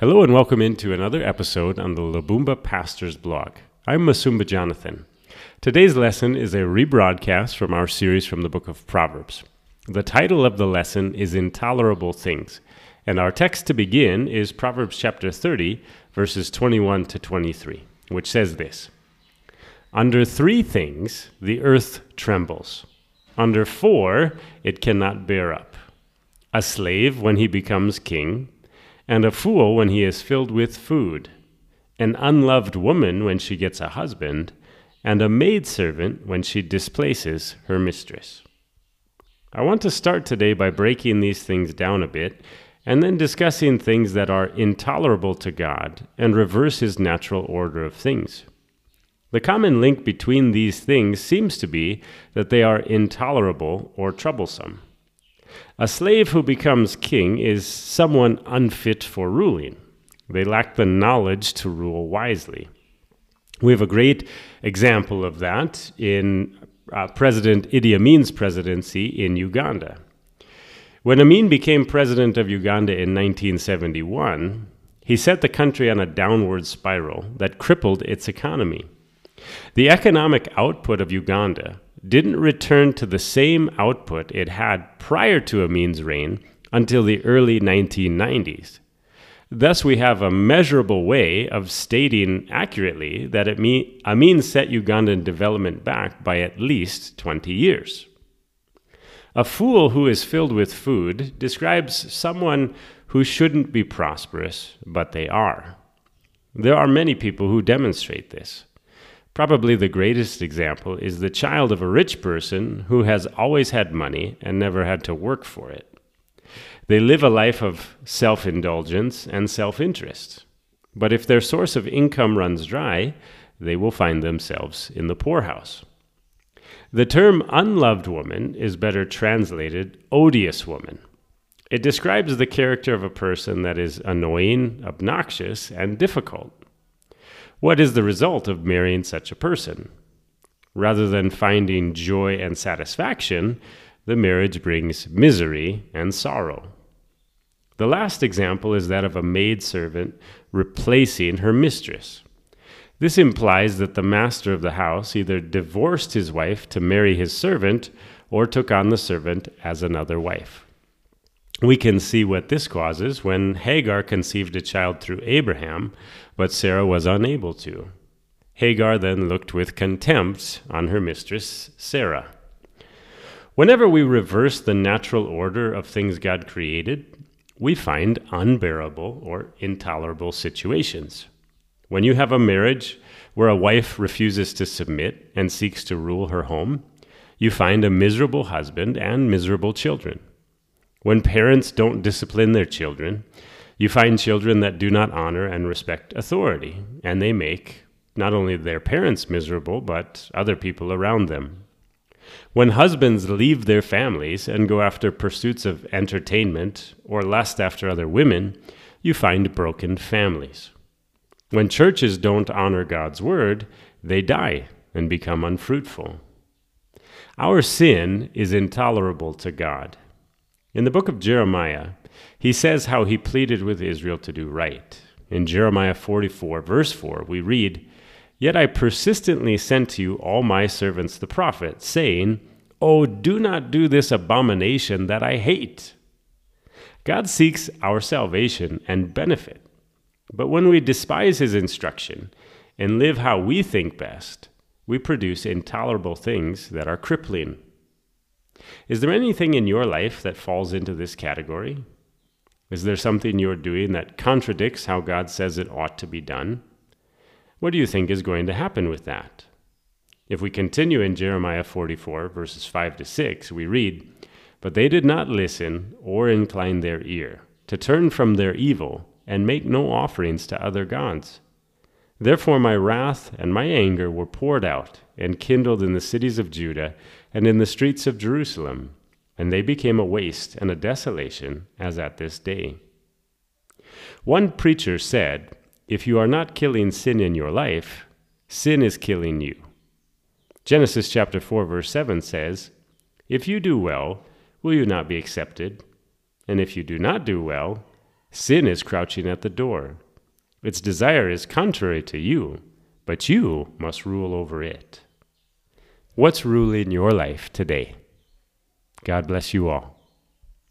Hello and welcome into another episode on the Labumba Pastors blog. I'm Musumba Jonathan. Today's lesson is a rebroadcast from our series from the book of Proverbs. The title of the lesson is Intolerable Things, and our text to begin is Proverbs chapter 30, verses 21 to 23, which says this Under three things the earth trembles, under four it cannot bear up a slave when he becomes king, and a fool when he is filled with food, an unloved woman when she gets a husband, and a maidservant when she displaces her mistress. I want to start today by breaking these things down a bit and then discussing things that are intolerable to God and reverse his natural order of things. The common link between these things seems to be that they are intolerable or troublesome. A slave who becomes king is someone unfit for ruling. They lack the knowledge to rule wisely. We have a great example of that in uh, President Idi Amin's presidency in Uganda. When Amin became president of Uganda in 1971, he set the country on a downward spiral that crippled its economy. The economic output of Uganda didn't return to the same output it had prior to Amin's reign until the early 1990s. Thus, we have a measurable way of stating accurately that Amin set Ugandan development back by at least 20 years. A fool who is filled with food describes someone who shouldn't be prosperous, but they are. There are many people who demonstrate this. Probably the greatest example is the child of a rich person who has always had money and never had to work for it. They live a life of self indulgence and self interest. But if their source of income runs dry, they will find themselves in the poorhouse. The term unloved woman is better translated odious woman. It describes the character of a person that is annoying, obnoxious, and difficult. What is the result of marrying such a person? Rather than finding joy and satisfaction, the marriage brings misery and sorrow. The last example is that of a maidservant replacing her mistress. This implies that the master of the house either divorced his wife to marry his servant or took on the servant as another wife. We can see what this causes when Hagar conceived a child through Abraham, but Sarah was unable to. Hagar then looked with contempt on her mistress, Sarah. Whenever we reverse the natural order of things God created, we find unbearable or intolerable situations. When you have a marriage where a wife refuses to submit and seeks to rule her home, you find a miserable husband and miserable children. When parents don't discipline their children, you find children that do not honor and respect authority, and they make not only their parents miserable, but other people around them. When husbands leave their families and go after pursuits of entertainment or lust after other women, you find broken families. When churches don't honor God's word, they die and become unfruitful. Our sin is intolerable to God. In the book of Jeremiah, he says how he pleaded with Israel to do right. In Jeremiah 44, verse 4, we read, Yet I persistently sent to you all my servants the prophets, saying, Oh, do not do this abomination that I hate. God seeks our salvation and benefit. But when we despise his instruction and live how we think best, we produce intolerable things that are crippling. Is there anything in your life that falls into this category? Is there something you're doing that contradicts how God says it ought to be done? What do you think is going to happen with that? If we continue in Jeremiah 44, verses 5 to 6, we read, But they did not listen or incline their ear to turn from their evil and make no offerings to other gods. Therefore my wrath and my anger were poured out and kindled in the cities of Judah and in the streets of Jerusalem, and they became a waste and a desolation as at this day. One preacher said, If you are not killing sin in your life, sin is killing you. Genesis chapter 4 verse 7 says, If you do well, will you not be accepted? And if you do not do well, Sin is crouching at the door. Its desire is contrary to you, but you must rule over it. What's ruling your life today? God bless you all.